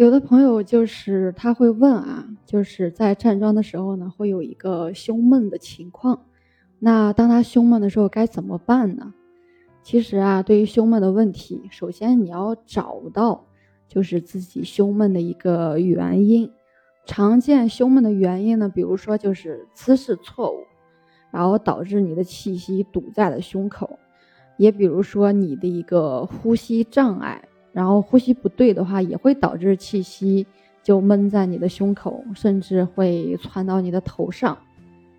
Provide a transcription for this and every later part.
有的朋友就是他会问啊，就是在站桩的时候呢，会有一个胸闷的情况。那当他胸闷的时候该怎么办呢？其实啊，对于胸闷的问题，首先你要找到就是自己胸闷的一个原因。常见胸闷的原因呢，比如说就是姿势错误，然后导致你的气息堵在了胸口；也比如说你的一个呼吸障碍。然后呼吸不对的话，也会导致气息就闷在你的胸口，甚至会窜到你的头上。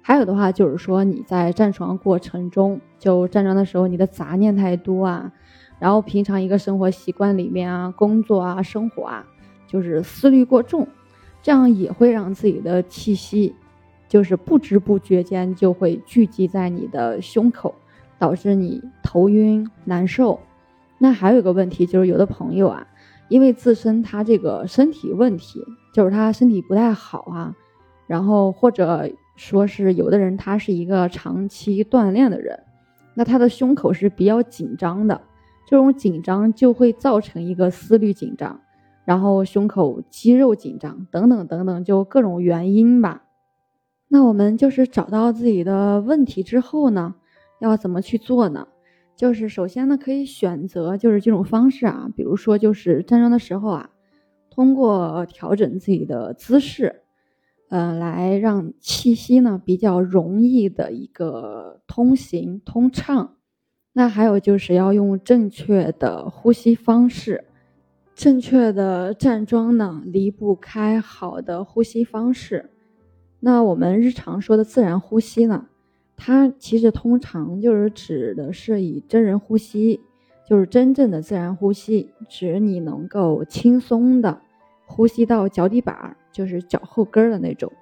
还有的话就是说你在站床过程中，就站桩的时候你的杂念太多啊，然后平常一个生活习惯里面啊，工作啊，生活啊，就是思虑过重，这样也会让自己的气息，就是不知不觉间就会聚集在你的胸口，导致你头晕难受。那还有一个问题，就是有的朋友啊，因为自身他这个身体问题，就是他身体不太好啊，然后或者说是有的人他是一个长期锻炼的人，那他的胸口是比较紧张的，这种紧张就会造成一个思虑紧张，然后胸口肌肉紧张等等等等，就各种原因吧。那我们就是找到自己的问题之后呢，要怎么去做呢？就是首先呢，可以选择就是这种方式啊，比如说就是站桩的时候啊，通过调整自己的姿势，呃，来让气息呢比较容易的一个通行通畅。那还有就是要用正确的呼吸方式，正确的站桩呢离不开好的呼吸方式。那我们日常说的自然呼吸呢？它其实通常就是指的是以真人呼吸，就是真正的自然呼吸，指你能够轻松的呼吸到脚底板，就是脚后跟的那种，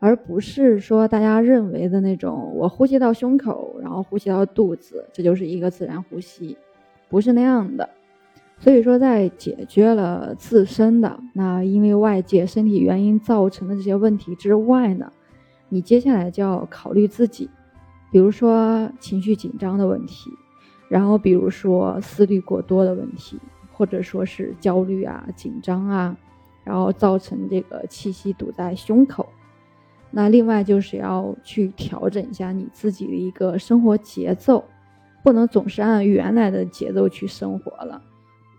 而不是说大家认为的那种，我呼吸到胸口，然后呼吸到肚子，这就是一个自然呼吸，不是那样的。所以说，在解决了自身的那因为外界身体原因造成的这些问题之外呢，你接下来就要考虑自己。比如说情绪紧张的问题，然后比如说思虑过多的问题，或者说是焦虑啊、紧张啊，然后造成这个气息堵在胸口。那另外就是要去调整一下你自己的一个生活节奏，不能总是按原来的节奏去生活了，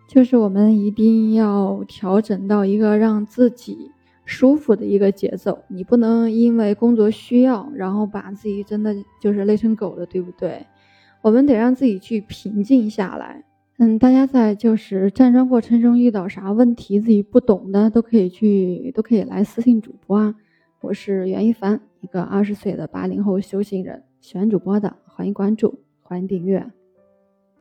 就是我们一定要调整到一个让自己。舒服的一个节奏，你不能因为工作需要，然后把自己真的就是累成狗了，对不对？我们得让自己去平静下来。嗯，大家在就是站桩过程中遇到啥问题，自己不懂的都可以去，都可以来私信主播啊。我是袁一凡，一个二十岁的八零后修行人，喜欢主播的欢迎关注，欢迎订阅。